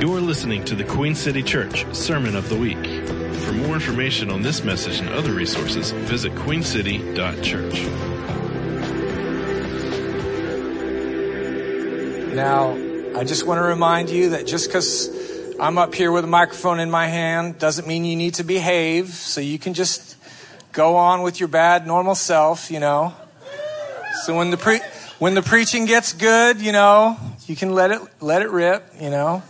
You're listening to the Queen City Church Sermon of the Week. For more information on this message and other resources, visit queencity.church. Now, I just want to remind you that just because I'm up here with a microphone in my hand doesn't mean you need to behave. So you can just go on with your bad, normal self, you know. So when the pre- when the preaching gets good, you know, you can let it let it rip, you know.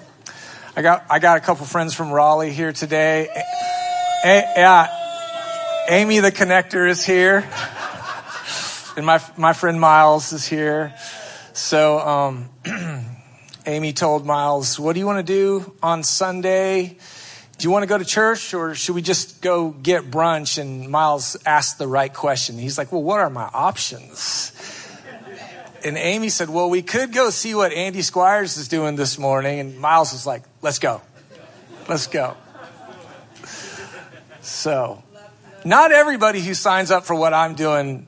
I got I got a couple friends from Raleigh here today. A- yeah, Amy the connector is here, and my my friend Miles is here. So um, Amy told Miles, "What do you want to do on Sunday? Do you want to go to church, or should we just go get brunch?" And Miles asked the right question. He's like, "Well, what are my options?" And Amy said, Well, we could go see what Andy Squires is doing this morning. And Miles was like, Let's go. Let's go. So, not everybody who signs up for what I'm doing,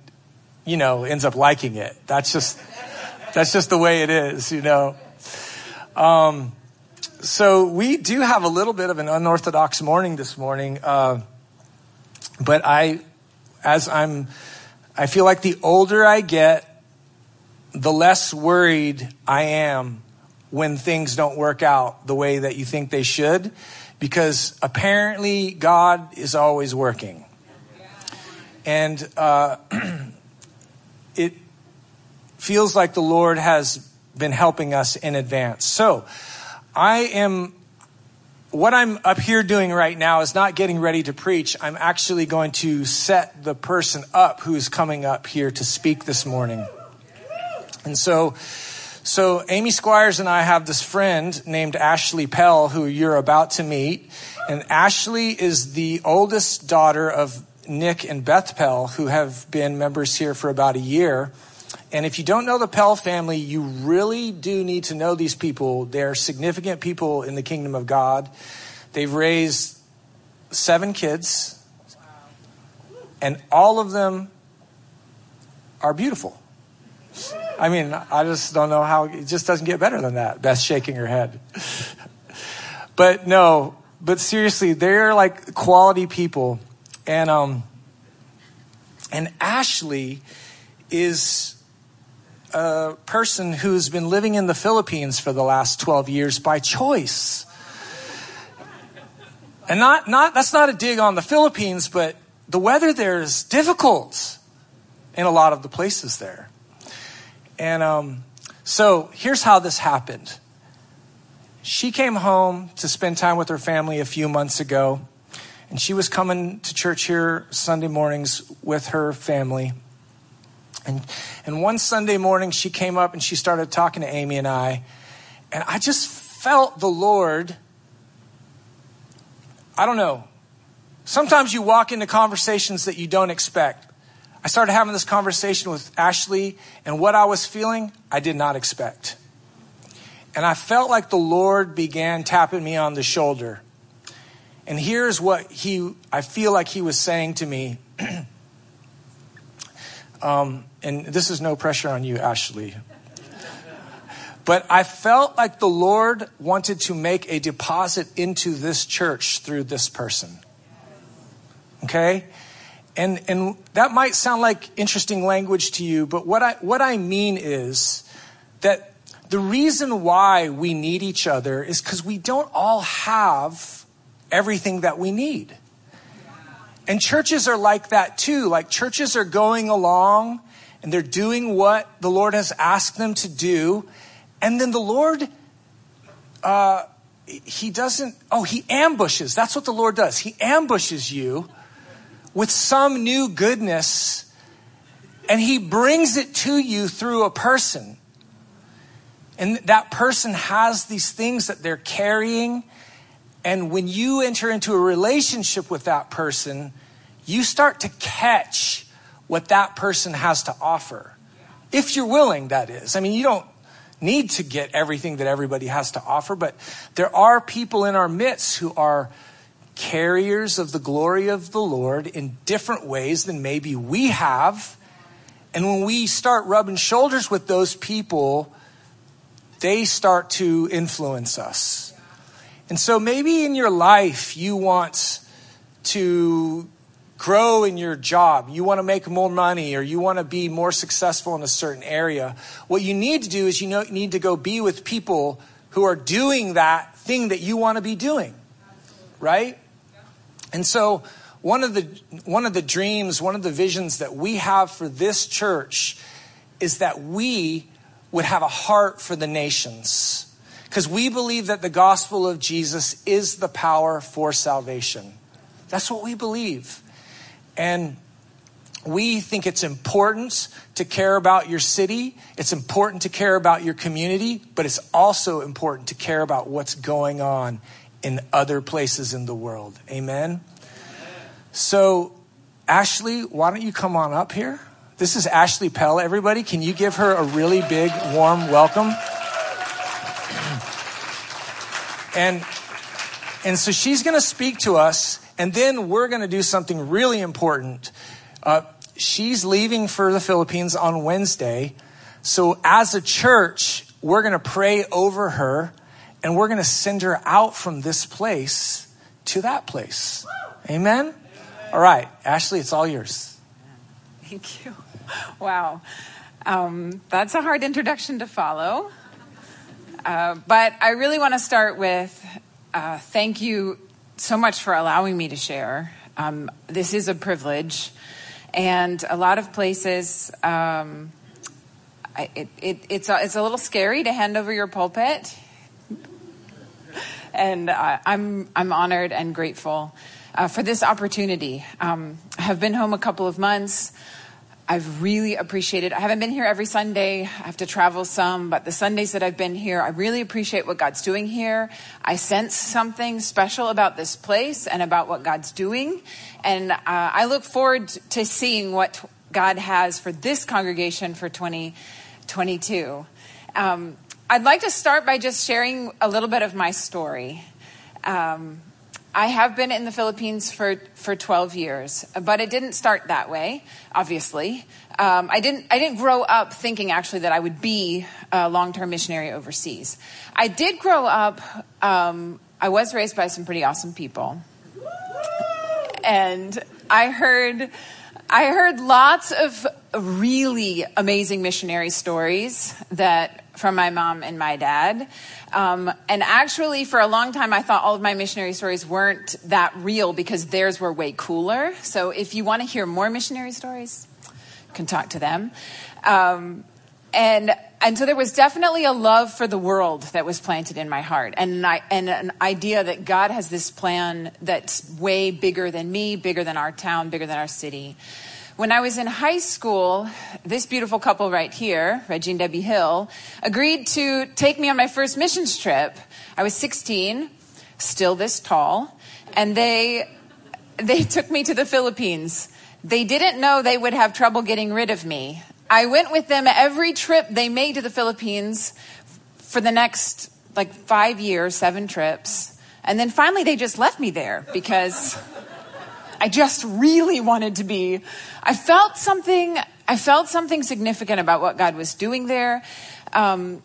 you know, ends up liking it. That's just, that's just the way it is, you know. Um, so we do have a little bit of an unorthodox morning this morning. Uh, but I, as I'm, I feel like the older I get, the less worried I am when things don't work out the way that you think they should, because apparently God is always working. And uh, it feels like the Lord has been helping us in advance. So I am. What I'm up here doing right now is not getting ready to preach. I'm actually going to set the person up who's coming up here to speak this morning. And so, so Amy Squires and I have this friend named Ashley Pell who you're about to meet. And Ashley is the oldest daughter of Nick and Beth Pell, who have been members here for about a year. And if you don't know the Pell family, you really do need to know these people. They're significant people in the kingdom of God. They've raised seven kids, and all of them are beautiful. I mean, I just don't know how it just doesn't get better than that. Beth's shaking her head. but no, but seriously, they're like quality people. And um and Ashley is a person who's been living in the Philippines for the last 12 years by choice. And not not that's not a dig on the Philippines, but the weather there is difficult in a lot of the places there. And um, so here's how this happened. She came home to spend time with her family a few months ago, and she was coming to church here Sunday mornings with her family. And, and one Sunday morning, she came up and she started talking to Amy and I, and I just felt the Lord. I don't know. Sometimes you walk into conversations that you don't expect. I started having this conversation with Ashley, and what I was feeling, I did not expect. And I felt like the Lord began tapping me on the shoulder. And here's what he, I feel like he was saying to me. um, and this is no pressure on you, Ashley. But I felt like the Lord wanted to make a deposit into this church through this person. Okay? And, and that might sound like interesting language to you, but what I, what I mean is that the reason why we need each other is because we don't all have everything that we need. And churches are like that too. Like churches are going along and they're doing what the Lord has asked them to do. And then the Lord, uh, He doesn't, oh, He ambushes. That's what the Lord does. He ambushes you with some new goodness and he brings it to you through a person. And that person has these things that they're carrying. And when you enter into a relationship with that person, you start to catch what that person has to offer. If you're willing, that is. I mean, you don't need to get everything that everybody has to offer, but there are people in our midst who are carriers of the glory of the Lord in different ways than maybe we have. And when we start rubbing shoulders with those people, they start to influence us. And so maybe in your life you want to grow in your job, you want to make more money, or you want to be more successful in a certain area. What you need to do is you need to go be with people who are doing that thing that you want to be doing, right? And so one of the one of the dreams, one of the visions that we have for this church is that we would have a heart for the nations. Because we believe that the gospel of Jesus is the power for salvation. That's what we believe. And we think it's important to care about your city. It's important to care about your community, but it's also important to care about what's going on in other places in the world. Amen? So, Ashley, why don't you come on up here? This is Ashley Pell. Everybody, can you give her a really big, warm welcome? And, and so she's going to speak to us, and then we're going to do something really important. Uh, she's leaving for the Philippines on Wednesday. So, as a church, we're going to pray over her and we're going to send her out from this place to that place. Amen? All right, Ashley, it's all yours. Thank you. Wow. Um, that's a hard introduction to follow. Uh, but I really want to start with uh, thank you so much for allowing me to share. Um, this is a privilege. And a lot of places, um, I, it, it, it's, a, it's a little scary to hand over your pulpit. And uh, I'm, I'm honored and grateful uh, for this opportunity. Um, I have been home a couple of months. I've really appreciated. I haven't been here every Sunday. I have to travel some, but the Sundays that I've been here, I really appreciate what God's doing here. I sense something special about this place and about what God's doing, and uh, I look forward to seeing what God has for this congregation for 2022. Um, I'd like to start by just sharing a little bit of my story. Um, I have been in the Philippines for, for 12 years, but it didn't start that way, obviously. Um, I, didn't, I didn't grow up thinking actually that I would be a long term missionary overseas. I did grow up, um, I was raised by some pretty awesome people. And I heard, I heard lots of really amazing missionary stories that from my mom and my dad. Um, and actually, for a long time, I thought all of my missionary stories weren't that real because theirs were way cooler. So if you want to hear more missionary stories, you can talk to them. Um, and and so there was definitely a love for the world that was planted in my heart, and I, and an idea that God has this plan that's way bigger than me, bigger than our town, bigger than our city. When I was in high school, this beautiful couple right here, Reggie and Debbie Hill, agreed to take me on my first missions trip. I was 16, still this tall, and they, they took me to the Philippines. They didn't know they would have trouble getting rid of me. I went with them every trip they made to the Philippines for the next like five years, seven trips. And then finally they just left me there because I just really wanted to be. I felt something. I felt something significant about what God was doing there. Um,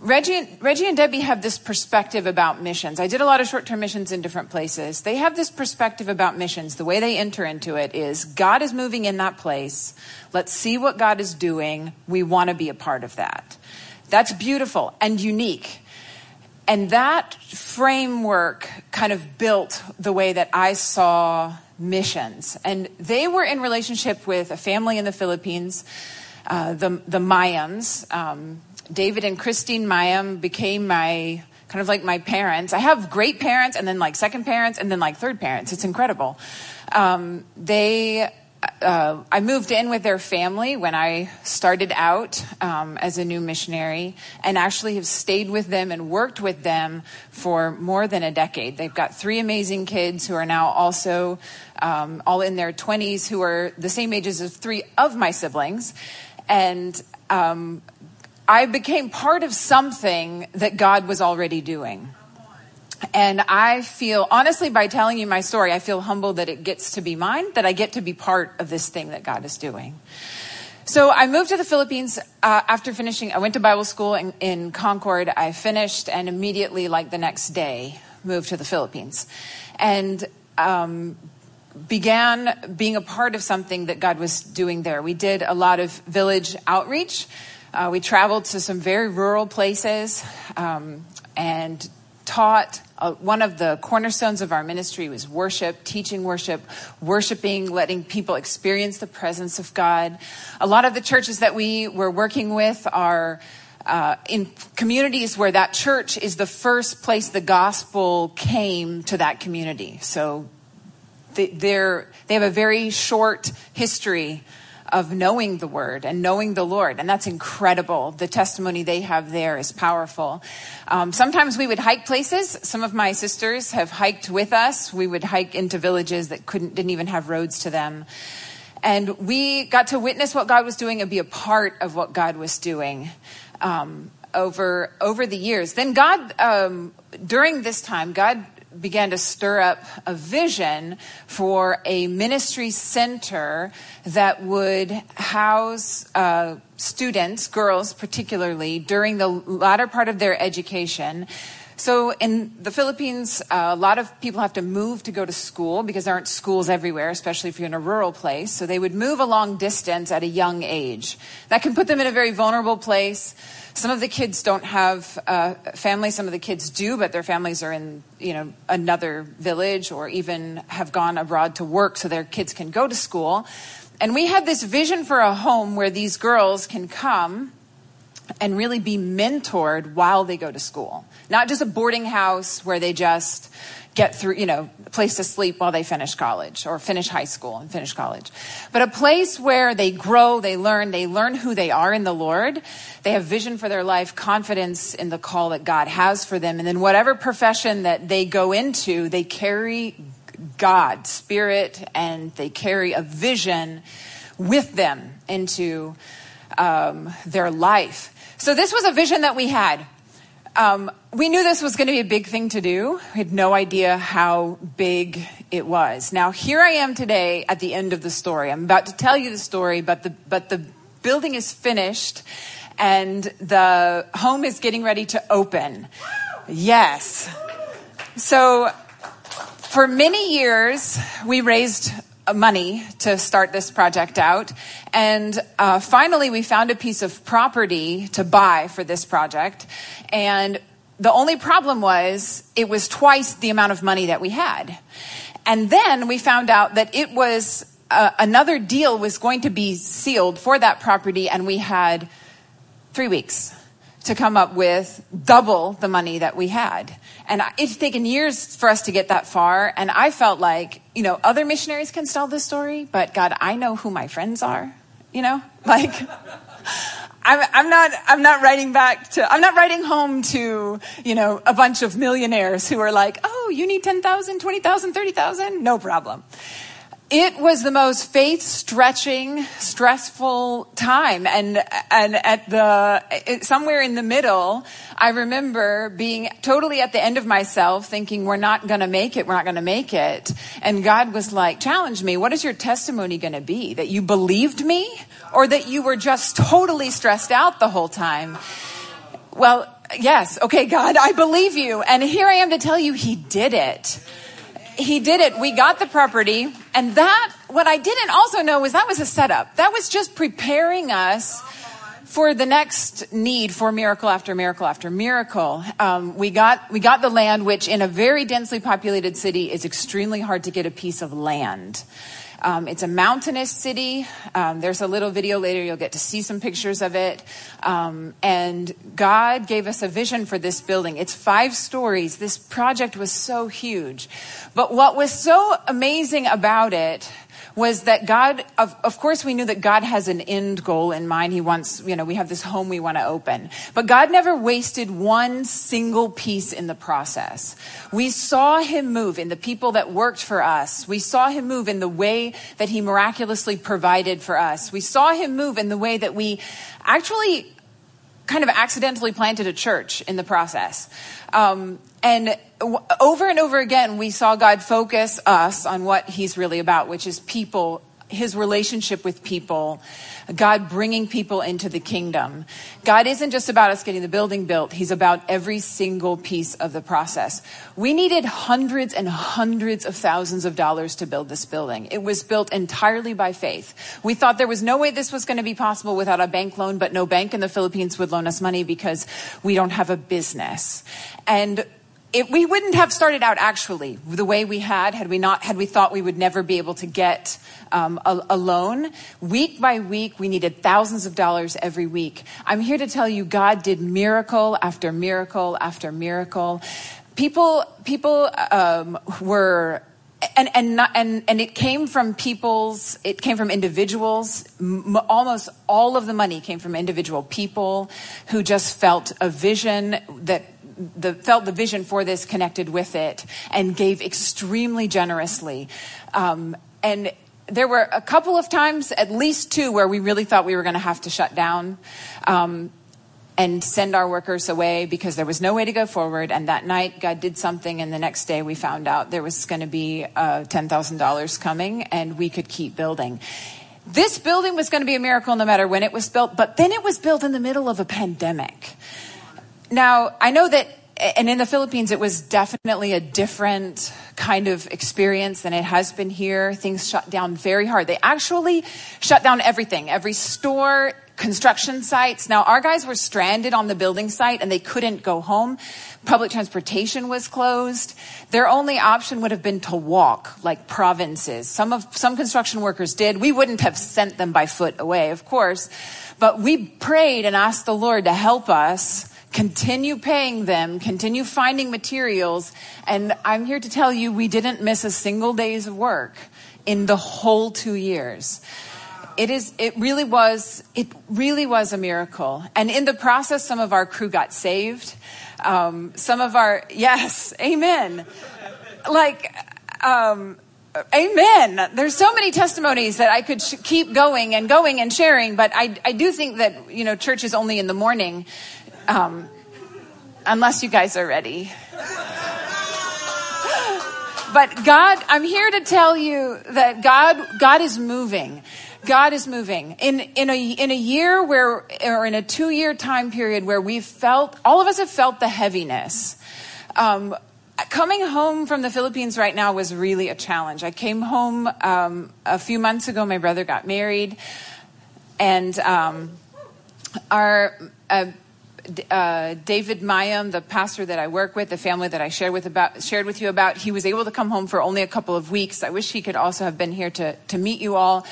Reggie, Reggie and Debbie have this perspective about missions. I did a lot of short term missions in different places. They have this perspective about missions. The way they enter into it is God is moving in that place. Let's see what God is doing. We want to be a part of that. That's beautiful and unique. And that framework kind of built the way that I saw missions. And they were in relationship with a family in the Philippines, uh, the, the Mayams. Um, David and Christine Mayam became my kind of like my parents. I have great parents and then like second parents and then like third parents. It's incredible. Um, they uh, I moved in with their family when I started out um, as a new missionary, and actually have stayed with them and worked with them for more than a decade. They've got three amazing kids who are now also um, all in their 20s, who are the same ages as three of my siblings. And um, I became part of something that God was already doing. And I feel, honestly, by telling you my story, I feel humbled that it gets to be mine, that I get to be part of this thing that God is doing. So I moved to the Philippines uh, after finishing. I went to Bible school in, in Concord. I finished, and immediately, like the next day, moved to the Philippines and um, began being a part of something that God was doing there. We did a lot of village outreach. Uh, we traveled to some very rural places um, and taught. Uh, one of the cornerstones of our ministry was worship, teaching worship, worshiping, letting people experience the presence of God. A lot of the churches that we were working with are uh, in communities where that church is the first place the gospel came to that community. So they, they have a very short history of knowing the word and knowing the Lord. And that's incredible. The testimony they have there is powerful. Um, sometimes we would hike places. Some of my sisters have hiked with us. We would hike into villages that couldn't, didn't even have roads to them. And we got to witness what God was doing and be a part of what God was doing. Um, over over the years. Then God, um, during this time, God began to stir up a vision for a ministry center that would house uh, students, girls particularly, during the latter part of their education. So in the Philippines, uh, a lot of people have to move to go to school because there aren't schools everywhere, especially if you're in a rural place. So they would move a long distance at a young age. That can put them in a very vulnerable place. Some of the kids don't have uh, families. Some of the kids do, but their families are in you know another village or even have gone abroad to work, so their kids can go to school. And we had this vision for a home where these girls can come and really be mentored while they go to school. Not just a boarding house where they just get through, you know, a place to sleep while they finish college or finish high school and finish college. But a place where they grow, they learn, they learn who they are in the Lord. They have vision for their life, confidence in the call that God has for them. And then whatever profession that they go into, they carry God, spirit, and they carry a vision with them into um, their life. So this was a vision that we had. Um, we knew this was going to be a big thing to do. We had no idea how big it was. Now, here I am today at the end of the story. I'm about to tell you the story, but the, but the building is finished and the home is getting ready to open. Yes. So, for many years, we raised money to start this project out. And uh, finally, we found a piece of property to buy for this project. And the only problem was it was twice the amount of money that we had. And then we found out that it was uh, another deal was going to be sealed for that property, and we had three weeks to come up with double the money that we had. And it's taken years for us to get that far. And I felt like, you know, other missionaries can tell this story, but God, I know who my friends are, you know, like. I'm, I'm, not, I'm not writing back to, I'm not writing home to, you know, a bunch of millionaires who are like, oh, you need 10,000, 20,000, 30,000? No problem it was the most faith stretching, stressful time. And, and at the, somewhere in the middle, I remember being totally at the end of myself thinking, we're not going to make it. We're not going to make it. And God was like, challenge me. What is your testimony going to be? That you believed me or that you were just totally stressed out the whole time? Well, yes. Okay, God, I believe you. And here I am to tell you he did it he did it. We got the property. And that, what I didn't also know was that was a setup. That was just preparing us for the next need for miracle after miracle after miracle. Um, we got we got the land, which in a very densely populated city is extremely hard to get a piece of land. Um, it's a mountainous city. Um, there's a little video later, you'll get to see some pictures of it. Um, and God gave us a vision for this building. It's five stories. This project was so huge. But what was so amazing about it was that God, of, of course, we knew that God has an end goal in mind. He wants, you know, we have this home we want to open. But God never wasted one single piece in the process. We saw Him move in the people that worked for us. We saw Him move in the way that He miraculously provided for us. We saw Him move in the way that we actually kind of accidentally planted a church in the process. Um, and over and over again, we saw God focus us on what He's really about, which is people his relationship with people, God bringing people into the kingdom. God isn't just about us getting the building built, he's about every single piece of the process. We needed hundreds and hundreds of thousands of dollars to build this building. It was built entirely by faith. We thought there was no way this was going to be possible without a bank loan, but no bank in the Philippines would loan us money because we don't have a business. And it, we wouldn't have started out actually the way we had had we not had we thought we would never be able to get um, a, a loan. Week by week we needed thousands of dollars every week. I'm here to tell you god did miracle after miracle after miracle. People people um, were and and not, and and it came from people's it came from individuals. M- almost all of the money came from individual people who just felt a vision that the, felt the vision for this, connected with it, and gave extremely generously. Um, and there were a couple of times, at least two, where we really thought we were going to have to shut down. Um, and send our workers away because there was no way to go forward. And that night, God did something, and the next day we found out there was going to be uh, $10,000 coming, and we could keep building. This building was going to be a miracle no matter when it was built, but then it was built in the middle of a pandemic. Now, I know that, and in the Philippines, it was definitely a different kind of experience than it has been here. Things shut down very hard. They actually shut down everything, every store, construction sites. Now, our guys were stranded on the building site and they couldn't go home. Public transportation was closed. Their only option would have been to walk, like provinces. Some of, some construction workers did. We wouldn't have sent them by foot away, of course. But we prayed and asked the Lord to help us continue paying them, continue finding materials. And I'm here to tell you, we didn't miss a single day's of work in the whole two years. It is, it really was, it really was a miracle. And in the process, some of our crew got saved. Um, some of our, yes, amen. Like, um, Amen. There's so many testimonies that I could sh- keep going and going and sharing, but I, I do think that, you know, church is only in the morning. Um, unless you guys are ready. But God, I'm here to tell you that God, God is moving. God is moving. In, in a, in a year where, or in a two year time period where we've felt, all of us have felt the heaviness. Um, coming home from the Philippines right now was really a challenge. I came home um, a few months ago. My brother got married, and um, our uh, uh, David Mayam, the pastor that I work with, the family that I shared with about shared with you about, he was able to come home for only a couple of weeks. I wish he could also have been here to to meet you all.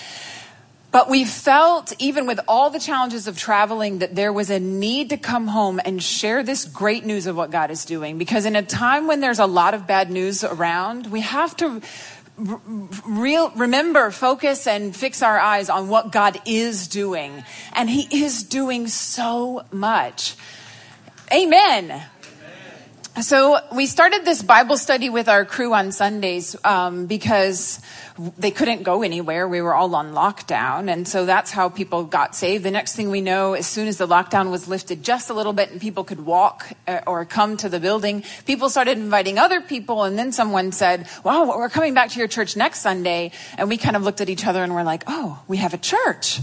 But we felt, even with all the challenges of traveling, that there was a need to come home and share this great news of what God is doing. Because in a time when there's a lot of bad news around, we have to real, remember, focus, and fix our eyes on what God is doing. And He is doing so much. Amen. So we started this Bible study with our crew on Sundays um, because they couldn't go anywhere. We were all on lockdown, and so that's how people got saved. The next thing we know, as soon as the lockdown was lifted just a little bit and people could walk uh, or come to the building, people started inviting other people, and then someone said, "Wow, we're coming back to your church next Sunday," and we kind of looked at each other and we're like, "Oh, we have a church."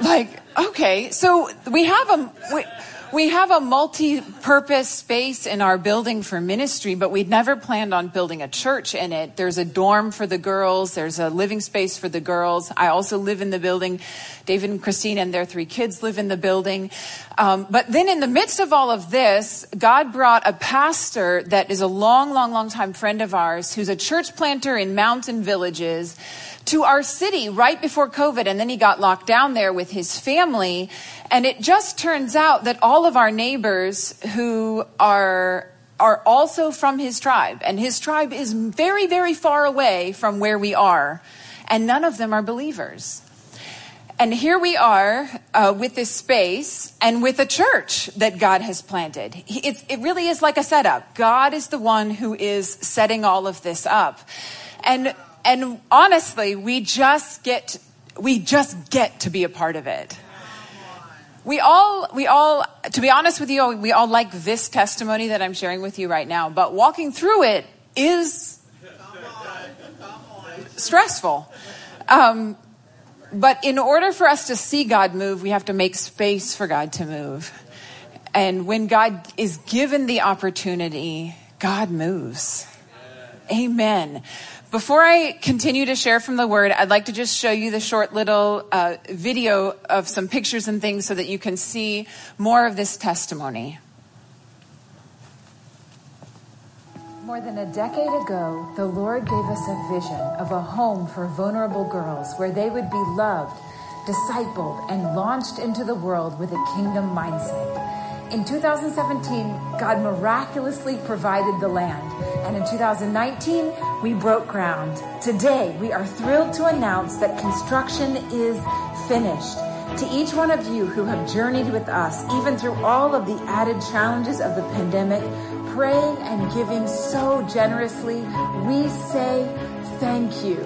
like, okay, so we have a. We, we have a multi-purpose space in our building for ministry, but we'd never planned on building a church in it. There's a dorm for the girls. There's a living space for the girls. I also live in the building. David and Christine and their three kids live in the building. Um, but then in the midst of all of this, God brought a pastor that is a long, long, long time friend of ours who's a church planter in mountain villages to our city right before COVID. And then he got locked down there with his family. And it just turns out that all of our neighbors who are are also from his tribe, and his tribe is very, very far away from where we are, and none of them are believers. And here we are uh, with this space and with a church that God has planted. It's, it really is like a setup. God is the one who is setting all of this up. And and honestly, we just get we just get to be a part of it. We all we all to be honest with you, we all like this testimony that I'm sharing with you right now, but walking through it is stressful. Um, but in order for us to see God move, we have to make space for God to move. And when God is given the opportunity, God moves. Amen. Before I continue to share from the word, I'd like to just show you the short little uh, video of some pictures and things so that you can see more of this testimony. More than a decade ago, the Lord gave us a vision of a home for vulnerable girls where they would be loved, discipled, and launched into the world with a kingdom mindset. In 2017, God miraculously provided the land, and in 2019, we broke ground. Today, we are thrilled to announce that construction is finished. To each one of you who have journeyed with us, even through all of the added challenges of the pandemic, praying and giving so generously, we say thank you.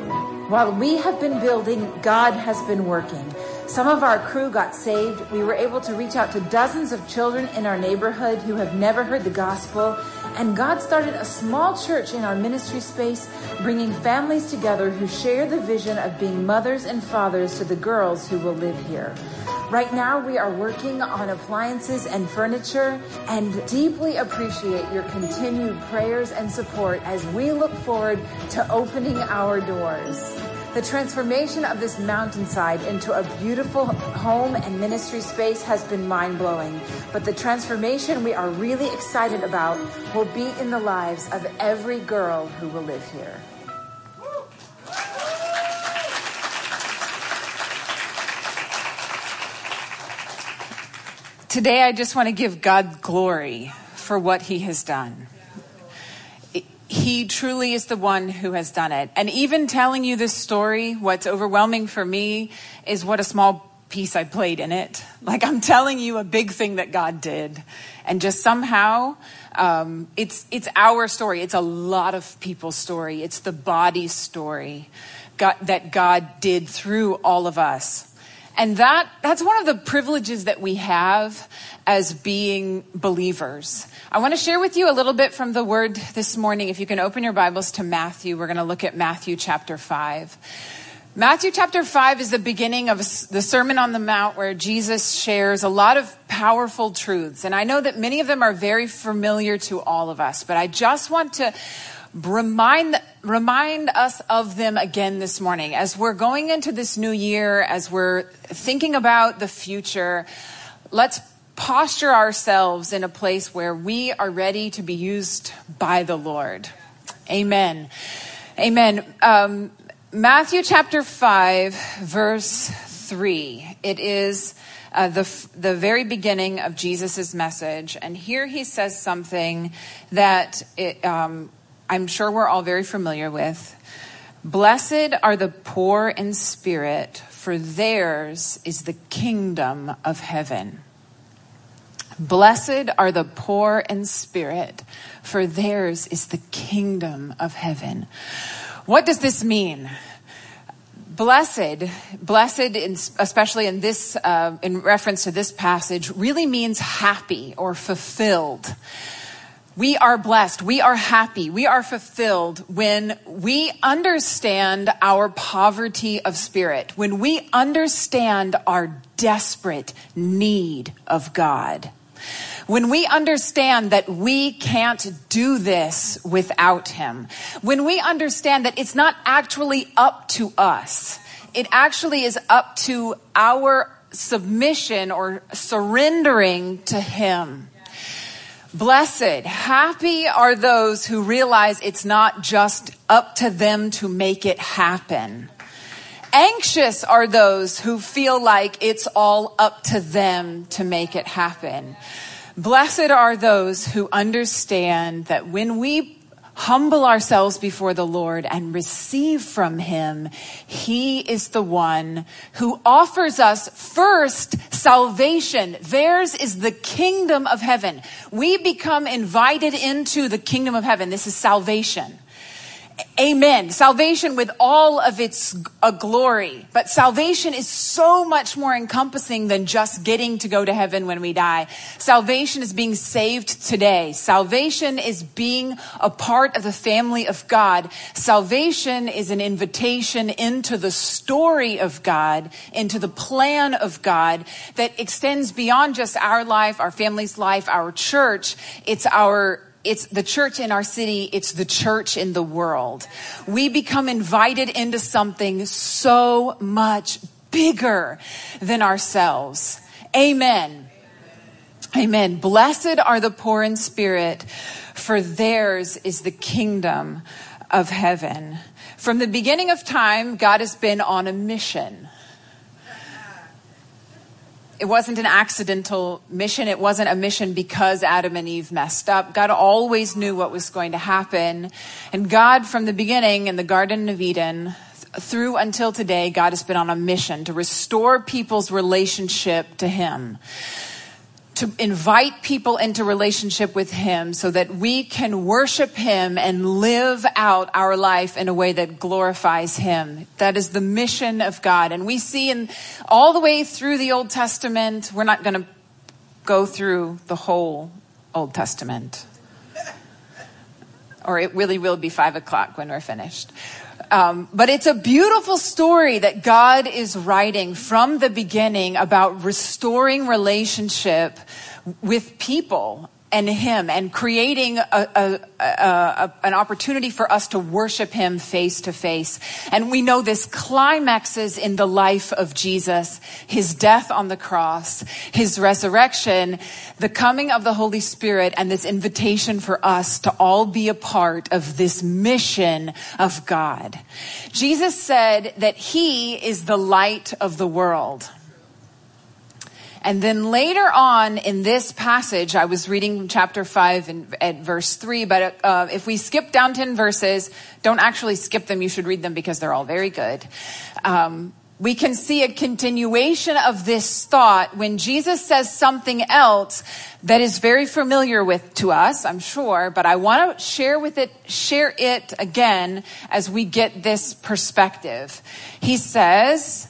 While we have been building, God has been working. Some of our crew got saved. We were able to reach out to dozens of children in our neighborhood who have never heard the gospel. And God started a small church in our ministry space, bringing families together who share the vision of being mothers and fathers to the girls who will live here. Right now, we are working on appliances and furniture and deeply appreciate your continued prayers and support as we look forward to opening our doors. The transformation of this mountainside into a beautiful home and ministry space has been mind blowing. But the transformation we are really excited about will be in the lives of every girl who will live here. Today, I just want to give God glory for what He has done. He truly is the one who has done it. And even telling you this story, what's overwhelming for me is what a small piece I played in it. Like I'm telling you a big thing that God did, and just somehow um, it's it's our story. It's a lot of people's story. It's the body's story God, that God did through all of us. And that, that's one of the privileges that we have as being believers. I want to share with you a little bit from the word this morning. If you can open your Bibles to Matthew, we're going to look at Matthew chapter 5. Matthew chapter 5 is the beginning of the Sermon on the Mount where Jesus shares a lot of powerful truths. And I know that many of them are very familiar to all of us, but I just want to remind remind us of them again this morning. As we're going into this new year as we're thinking about the future let's posture ourselves in a place where we are ready to be used by the lord. Amen. Amen. Um, matthew chapter 5 verse 3 it is uh, the, the very beginning of Jesus' message. And here he says something that it, um, I'm sure we're all very familiar with. Blessed are the poor in spirit, for theirs is the kingdom of heaven. Blessed are the poor in spirit, for theirs is the kingdom of heaven. What does this mean? Blessed, blessed, in, especially in this, uh, in reference to this passage, really means happy or fulfilled. We are blessed. We are happy. We are fulfilled when we understand our poverty of spirit, when we understand our desperate need of God. When we understand that we can't do this without Him. When we understand that it's not actually up to us. It actually is up to our submission or surrendering to Him. Blessed, happy are those who realize it's not just up to them to make it happen. Anxious are those who feel like it's all up to them to make it happen. Blessed are those who understand that when we humble ourselves before the Lord and receive from Him, He is the one who offers us first salvation. Theirs is the kingdom of heaven. We become invited into the kingdom of heaven. This is salvation. Amen. Salvation with all of its glory. But salvation is so much more encompassing than just getting to go to heaven when we die. Salvation is being saved today. Salvation is being a part of the family of God. Salvation is an invitation into the story of God, into the plan of God that extends beyond just our life, our family's life, our church. It's our it's the church in our city, it's the church in the world. We become invited into something so much bigger than ourselves. Amen. Amen. Blessed are the poor in spirit, for theirs is the kingdom of heaven. From the beginning of time, God has been on a mission. It wasn't an accidental mission. It wasn't a mission because Adam and Eve messed up. God always knew what was going to happen. And God, from the beginning in the Garden of Eden, through until today, God has been on a mission to restore people's relationship to Him to invite people into relationship with Him so that we can worship Him and live out our life in a way that glorifies Him. That is the mission of God. And we see in all the way through the Old Testament, we're not going to go through the whole Old Testament. Or it really will be five o'clock when we're finished. Um, but it's a beautiful story that God is writing from the beginning about restoring relationship with people and Him and creating a, a, a, an opportunity for us to worship Him face to face. And we know this climaxes in the life of Jesus, His death on the cross, His resurrection, the coming of the Holy Spirit, and this invitation for us to all be a part of this mission of God. Jesus said that He is the light of the world. And then later on in this passage, I was reading chapter 5 and at verse 3, but uh, if we skip down 10 verses, don't actually skip them, you should read them because they're all very good. Um, we can see a continuation of this thought when Jesus says something else that is very familiar with to us, I'm sure, but I want to share with it, share it again as we get this perspective. He says,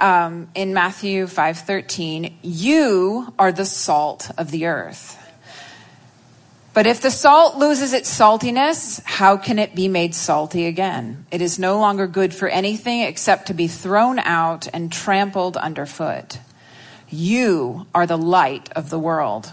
um, in Matthew 5:13, "You are the salt of the earth." But if the salt loses its saltiness, how can it be made salty again? It is no longer good for anything except to be thrown out and trampled underfoot. You are the light of the world.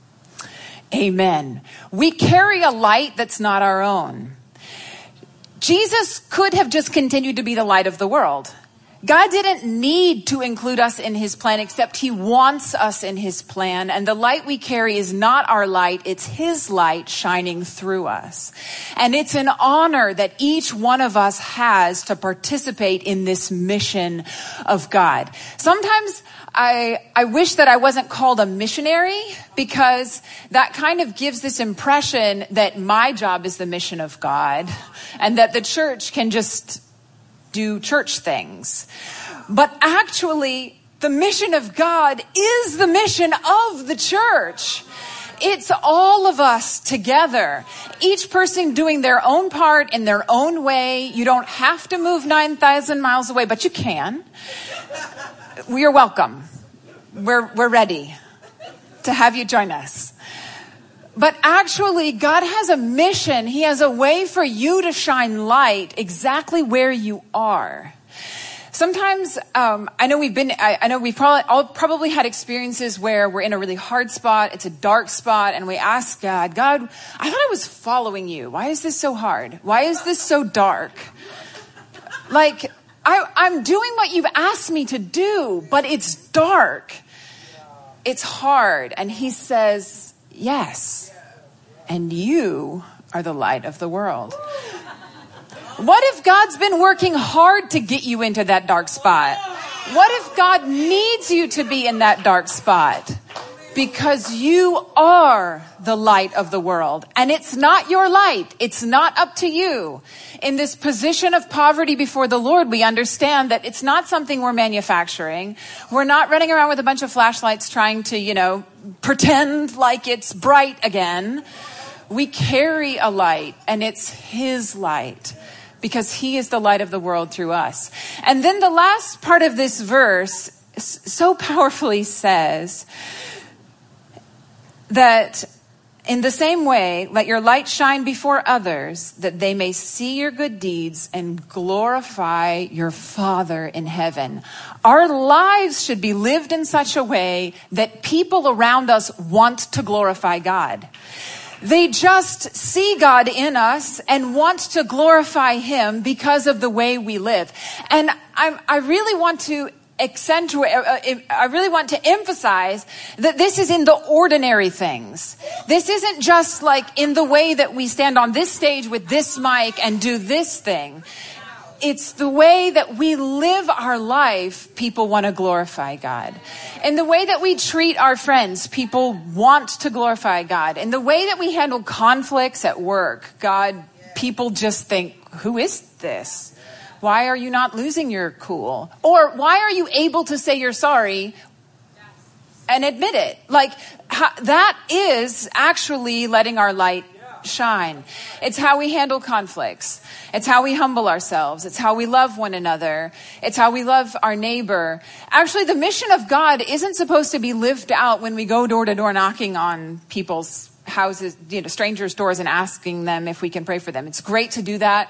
Amen. We carry a light that's not our own. Jesus could have just continued to be the light of the world. God didn't need to include us in his plan, except he wants us in his plan. And the light we carry is not our light, it's his light shining through us. And it's an honor that each one of us has to participate in this mission of God. Sometimes I, I wish that I wasn't called a missionary because that kind of gives this impression that my job is the mission of God and that the church can just do church things. But actually, the mission of God is the mission of the church. It's all of us together. Each person doing their own part in their own way. You don't have to move 9,000 miles away, but you can. We are welcome. We're, we're ready to have you join us. But actually, God has a mission. He has a way for you to shine light exactly where you are. Sometimes um, I know we've been. I, I, know we've probably all probably had experiences where we're in a really hard spot. It's a dark spot, and we ask God, God, I thought I was following you. Why is this so hard? Why is this so dark? Like I, I'm doing what you've asked me to do, but it's dark. It's hard, and He says, Yes. And you are the light of the world. What if God's been working hard to get you into that dark spot? What if God needs you to be in that dark spot? Because you are the light of the world. And it's not your light. It's not up to you. In this position of poverty before the Lord, we understand that it's not something we're manufacturing. We're not running around with a bunch of flashlights trying to, you know, pretend like it's bright again. We carry a light and it's His light because He is the light of the world through us. And then the last part of this verse so powerfully says, that in the same way, let your light shine before others that they may see your good deeds and glorify your Father in heaven. Our lives should be lived in such a way that people around us want to glorify God. They just see God in us and want to glorify Him because of the way we live. And I, I really want to accentuate, uh, uh, I really want to emphasize that this is in the ordinary things. This isn't just like in the way that we stand on this stage with this mic and do this thing. It's the way that we live our life, people want to glorify God. In the way that we treat our friends, people want to glorify God. In the way that we handle conflicts at work, God, people just think, who is this? Why are you not losing your cool? Or why are you able to say you're sorry and admit it? Like, that is actually letting our light shine. It's how we handle conflicts. It's how we humble ourselves. It's how we love one another. It's how we love our neighbor. Actually, the mission of God isn't supposed to be lived out when we go door to door knocking on people's houses, you know, strangers' doors and asking them if we can pray for them. It's great to do that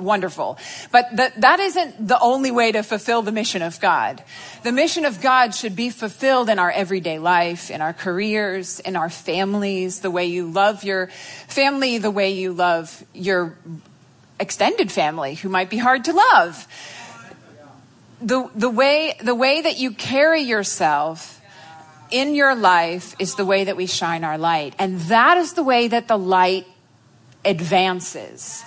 wonderful. But th- that isn't the only way to fulfill the mission of God. The mission of God should be fulfilled in our everyday life, in our careers, in our families, the way you love your family, the way you love your extended family who might be hard to love. The, the way, the way that you carry yourself in your life is the way that we shine our light. And that is the way that the light advances.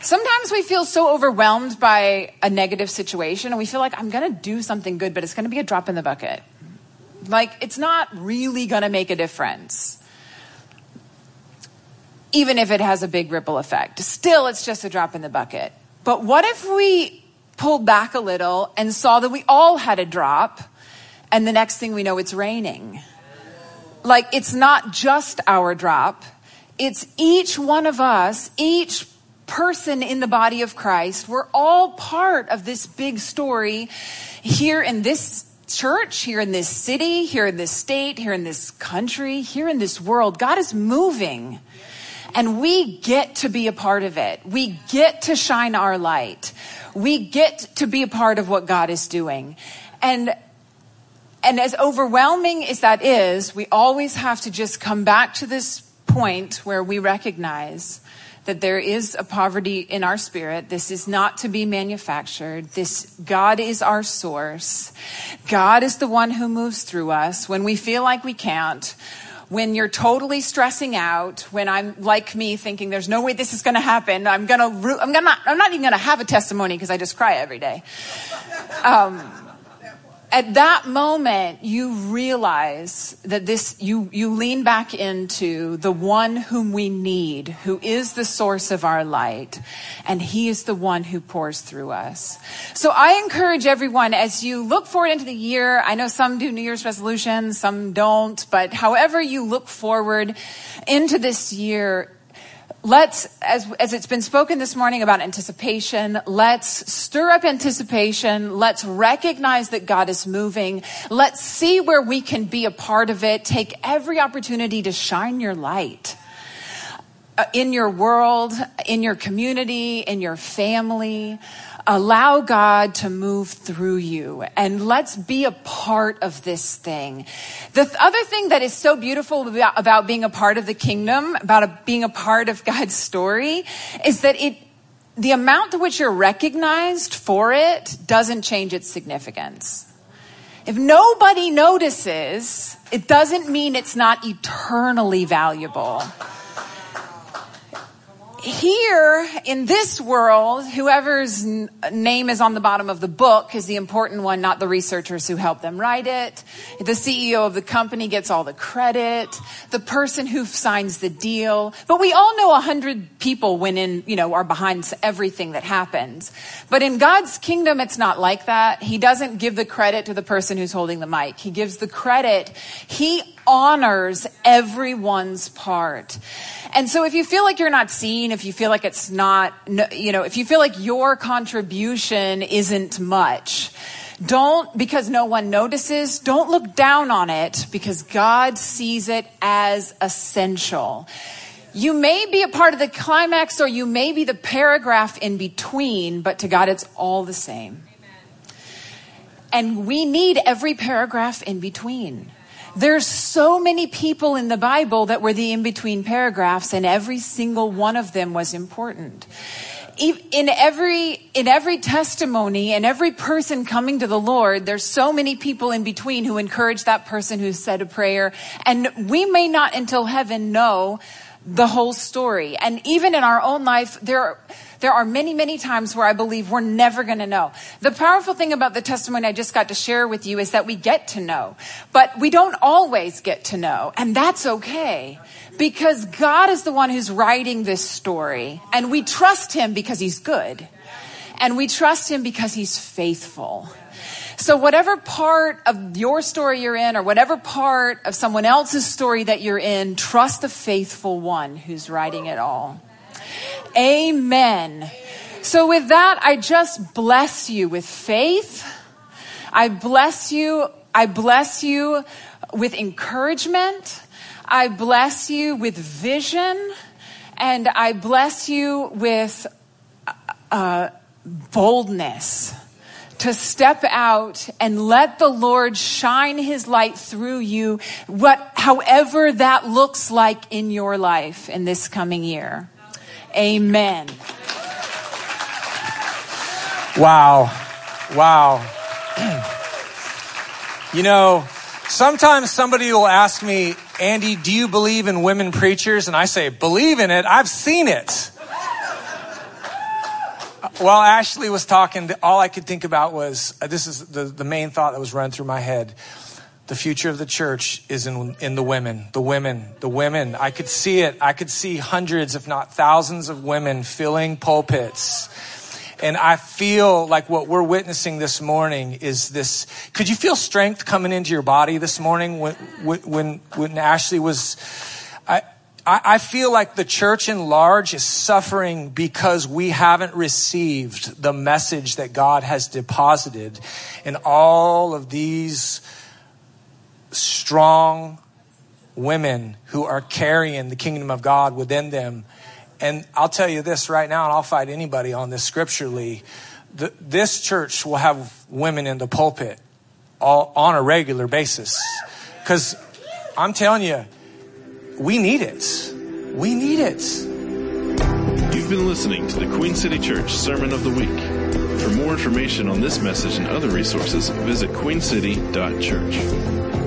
Sometimes we feel so overwhelmed by a negative situation and we feel like I'm going to do something good, but it's going to be a drop in the bucket. Like, it's not really going to make a difference. Even if it has a big ripple effect. Still, it's just a drop in the bucket. But what if we pulled back a little and saw that we all had a drop and the next thing we know, it's raining? Like, it's not just our drop. It's each one of us, each person in the body of Christ. We're all part of this big story here in this church, here in this city, here in this state, here in this country, here in this world. God is moving. And we get to be a part of it. We get to shine our light. We get to be a part of what God is doing. And and as overwhelming as that is, we always have to just come back to this point where we recognize that there is a poverty in our spirit. This is not to be manufactured. This, God is our source. God is the one who moves through us when we feel like we can't. When you're totally stressing out, when I'm like me thinking there's no way this is going to happen, I'm going to, I'm gonna, I'm not even going to have a testimony because I just cry every day. Um, at that moment, you realize that this, you, you lean back into the one whom we need, who is the source of our light, and he is the one who pours through us. So I encourage everyone as you look forward into the year, I know some do New Year's resolutions, some don't, but however you look forward into this year, let's, as, as it's been spoken this morning about anticipation, let's stir up anticipation. Let's recognize that God is moving. Let's see where we can be a part of it. Take every opportunity to shine your light uh, in your world, in your community, in your family. Allow God to move through you and let's be a part of this thing. The th- other thing that is so beautiful about, about being a part of the kingdom, about a, being a part of God's story is that it, the amount to which you're recognized for it doesn't change its significance. If nobody notices, it doesn't mean it's not eternally valuable. Here in this world, whoever's name is on the bottom of the book is the important one, not the researchers who helped them write it. The CEO of the company gets all the credit. The person who signs the deal. But we all know a hundred people when in, you know, are behind everything that happens. But in God's kingdom, it's not like that. He doesn't give the credit to the person who's holding the mic. He gives the credit. He honors everyone's part. And so if you feel like you're not seen, if you feel like it's not, you know, if you feel like your contribution isn't much, don't, because no one notices, don't look down on it because God sees it as essential. You may be a part of the climax or you may be the paragraph in between, but to God it's all the same. And we need every paragraph in between. There's so many people in the Bible that were the in between paragraphs, and every single one of them was important. In every, in every testimony and every person coming to the Lord, there's so many people in between who encourage that person who said a prayer. And we may not until heaven know the whole story. And even in our own life, there are, there are many, many times where I believe we're never going to know. The powerful thing about the testimony I just got to share with you is that we get to know, but we don't always get to know. And that's okay because God is the one who's writing this story and we trust him because he's good and we trust him because he's faithful. So whatever part of your story you're in or whatever part of someone else's story that you're in, trust the faithful one who's writing it all. Amen. So with that, I just bless you with faith. I bless you. I bless you with encouragement. I bless you with vision. And I bless you with uh, boldness to step out and let the Lord shine his light through you, what, however that looks like in your life in this coming year. Amen. Wow. Wow. you know, sometimes somebody will ask me, Andy, do you believe in women preachers? And I say, believe in it. I've seen it. While Ashley was talking, all I could think about was uh, this is the, the main thought that was running through my head the future of the church is in, in the women, the women, the women. I could see it. I could see hundreds, if not thousands of women filling pulpits. And I feel like what we're witnessing this morning is this. Could you feel strength coming into your body this morning when, when, when Ashley was, I, I feel like the church in large is suffering because we haven't received the message that God has deposited in all of these strong women who are carrying the kingdom of God within them. And I'll tell you this right now, and I'll fight anybody on this scripturally. The, this church will have women in the pulpit all, on a regular basis. Because I'm telling you, we need it. We need it. You've been listening to the Queen City Church Sermon of the Week. For more information on this message and other resources, visit queencity.church.